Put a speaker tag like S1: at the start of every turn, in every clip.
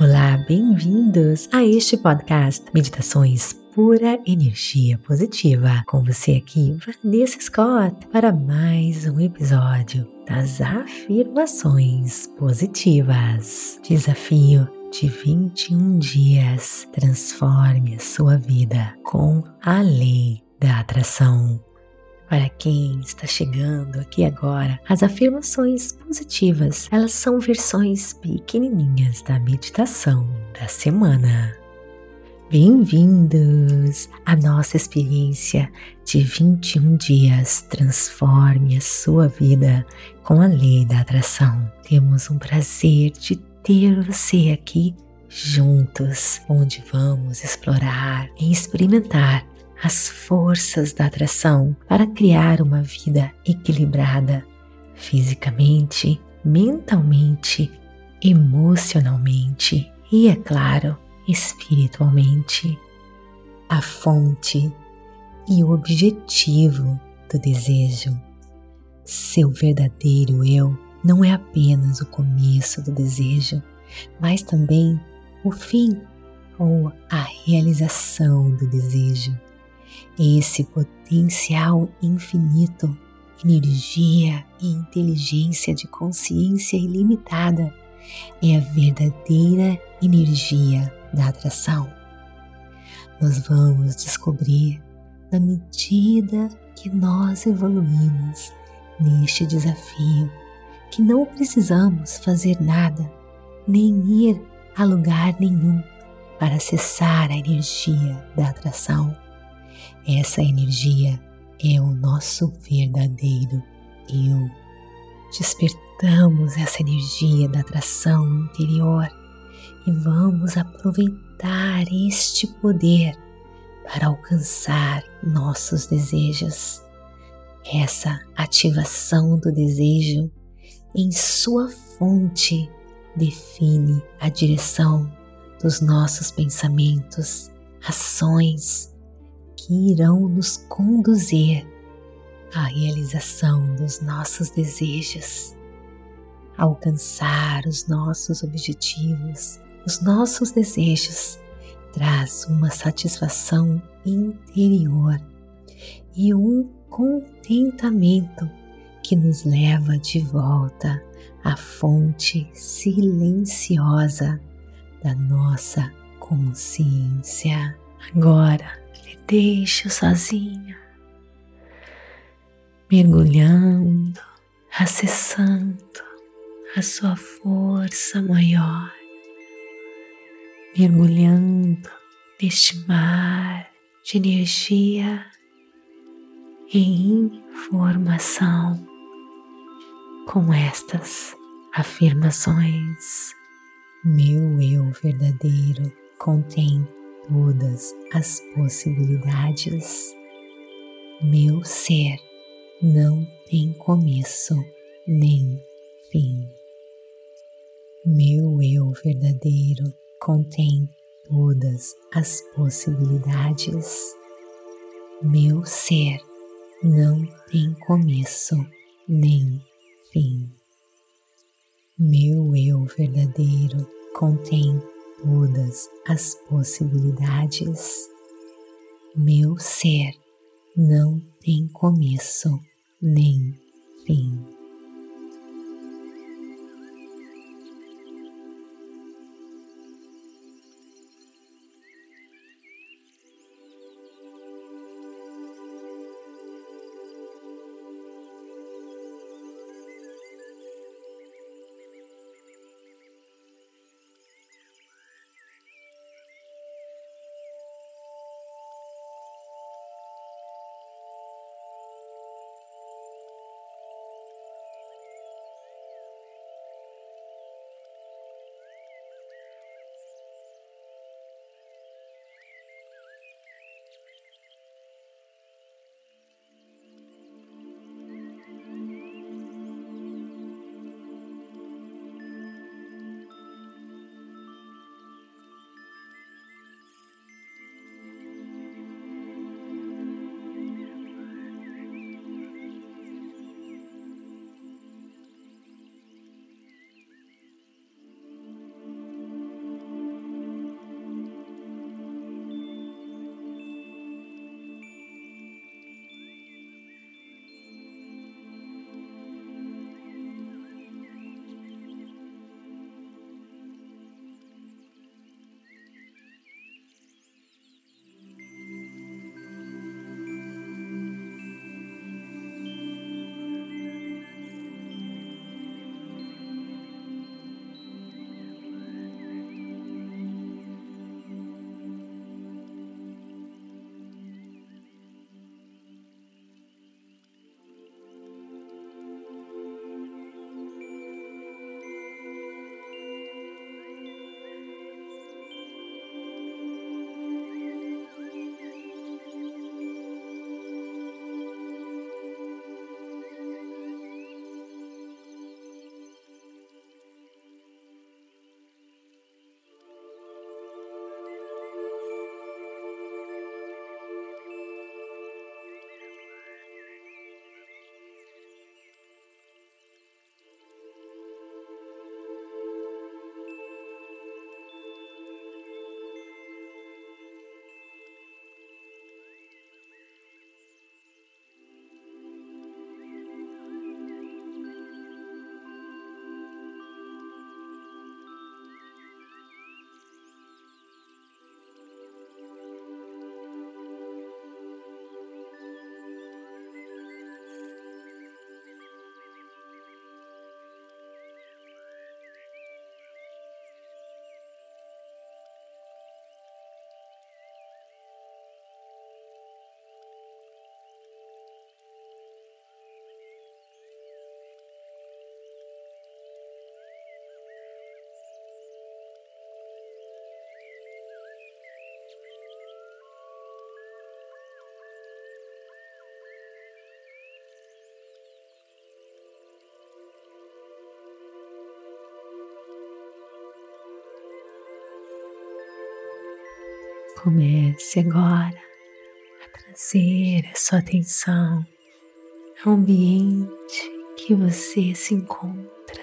S1: Olá, bem-vindos a este podcast Meditações Pura Energia Positiva. Com você aqui, Vanessa Scott, para mais um episódio das afirmações positivas. Desafio de 21 dias. Transforme a sua vida com a lei da atração. Para quem está chegando aqui agora, as afirmações positivas, elas são versões pequenininhas da meditação da semana. Bem-vindos à nossa experiência de 21 dias. Transforme a sua vida com a lei da atração. Temos um prazer de ter você aqui juntos, onde vamos explorar e experimentar as forças da atração para criar uma vida equilibrada fisicamente, mentalmente, emocionalmente e, é claro, espiritualmente. A fonte e o objetivo do desejo. Seu verdadeiro eu não é apenas o começo do desejo, mas também o fim ou a realização do desejo esse potencial infinito, energia e inteligência de consciência ilimitada é a verdadeira energia da atração. Nós vamos descobrir na medida que nós evoluímos neste desafio que não precisamos fazer nada nem ir a lugar nenhum para acessar a energia da atração. Essa energia é o nosso verdadeiro eu. Despertamos essa energia da atração interior e vamos aproveitar este poder para alcançar nossos desejos. Essa ativação do desejo em sua fonte define a direção dos nossos pensamentos, ações que irão nos conduzir à realização dos nossos desejos, alcançar os nossos objetivos, os nossos desejos traz uma satisfação interior e um contentamento que nos leva de volta à fonte silenciosa da nossa consciência. Agora, deixe sozinho, mergulhando, acessando a sua força maior, mergulhando neste mar de energia e informação com estas afirmações. Meu eu verdadeiro contém todas as possibilidades. Meu ser não tem começo nem fim. Meu eu verdadeiro contém todas as possibilidades. Meu ser não tem começo nem fim. Meu eu verdadeiro contém todas as possibilidades. Meu ser não tem começo nem fim. Comece agora a trazer a sua atenção ao ambiente que você se encontra,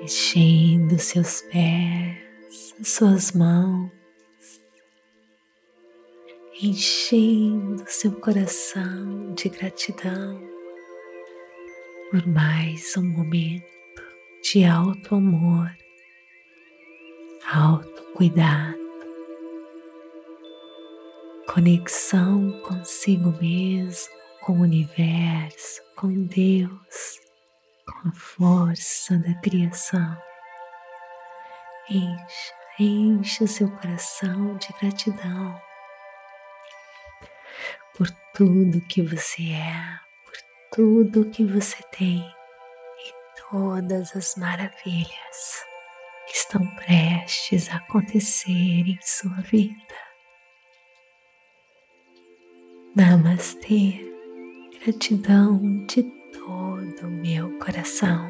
S1: mexendo seus pés, as suas mãos, enchendo seu coração de gratidão por mais um momento de alto amor, alto cuidado, conexão consigo mesmo, com o universo, com Deus, com a força da criação. Encha, encha seu coração de gratidão por tudo que você é, por tudo que você tem e todas as maravilhas que estão prestes a acontecer em sua vida. Namastê gratidão de todo o meu coração.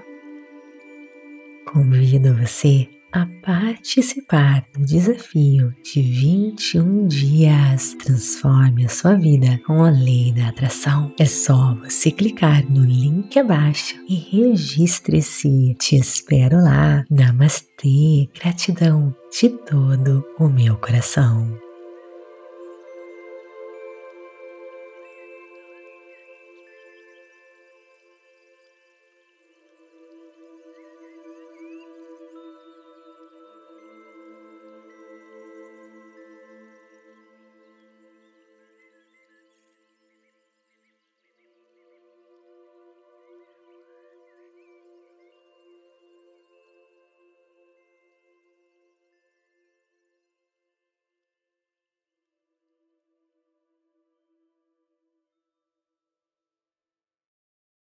S1: Convido você a participar do desafio de 21 dias. Transforme a sua vida com a lei da atração. É só você clicar no link abaixo e registre-se. Te espero lá. Namastê. Gratidão de todo o meu coração.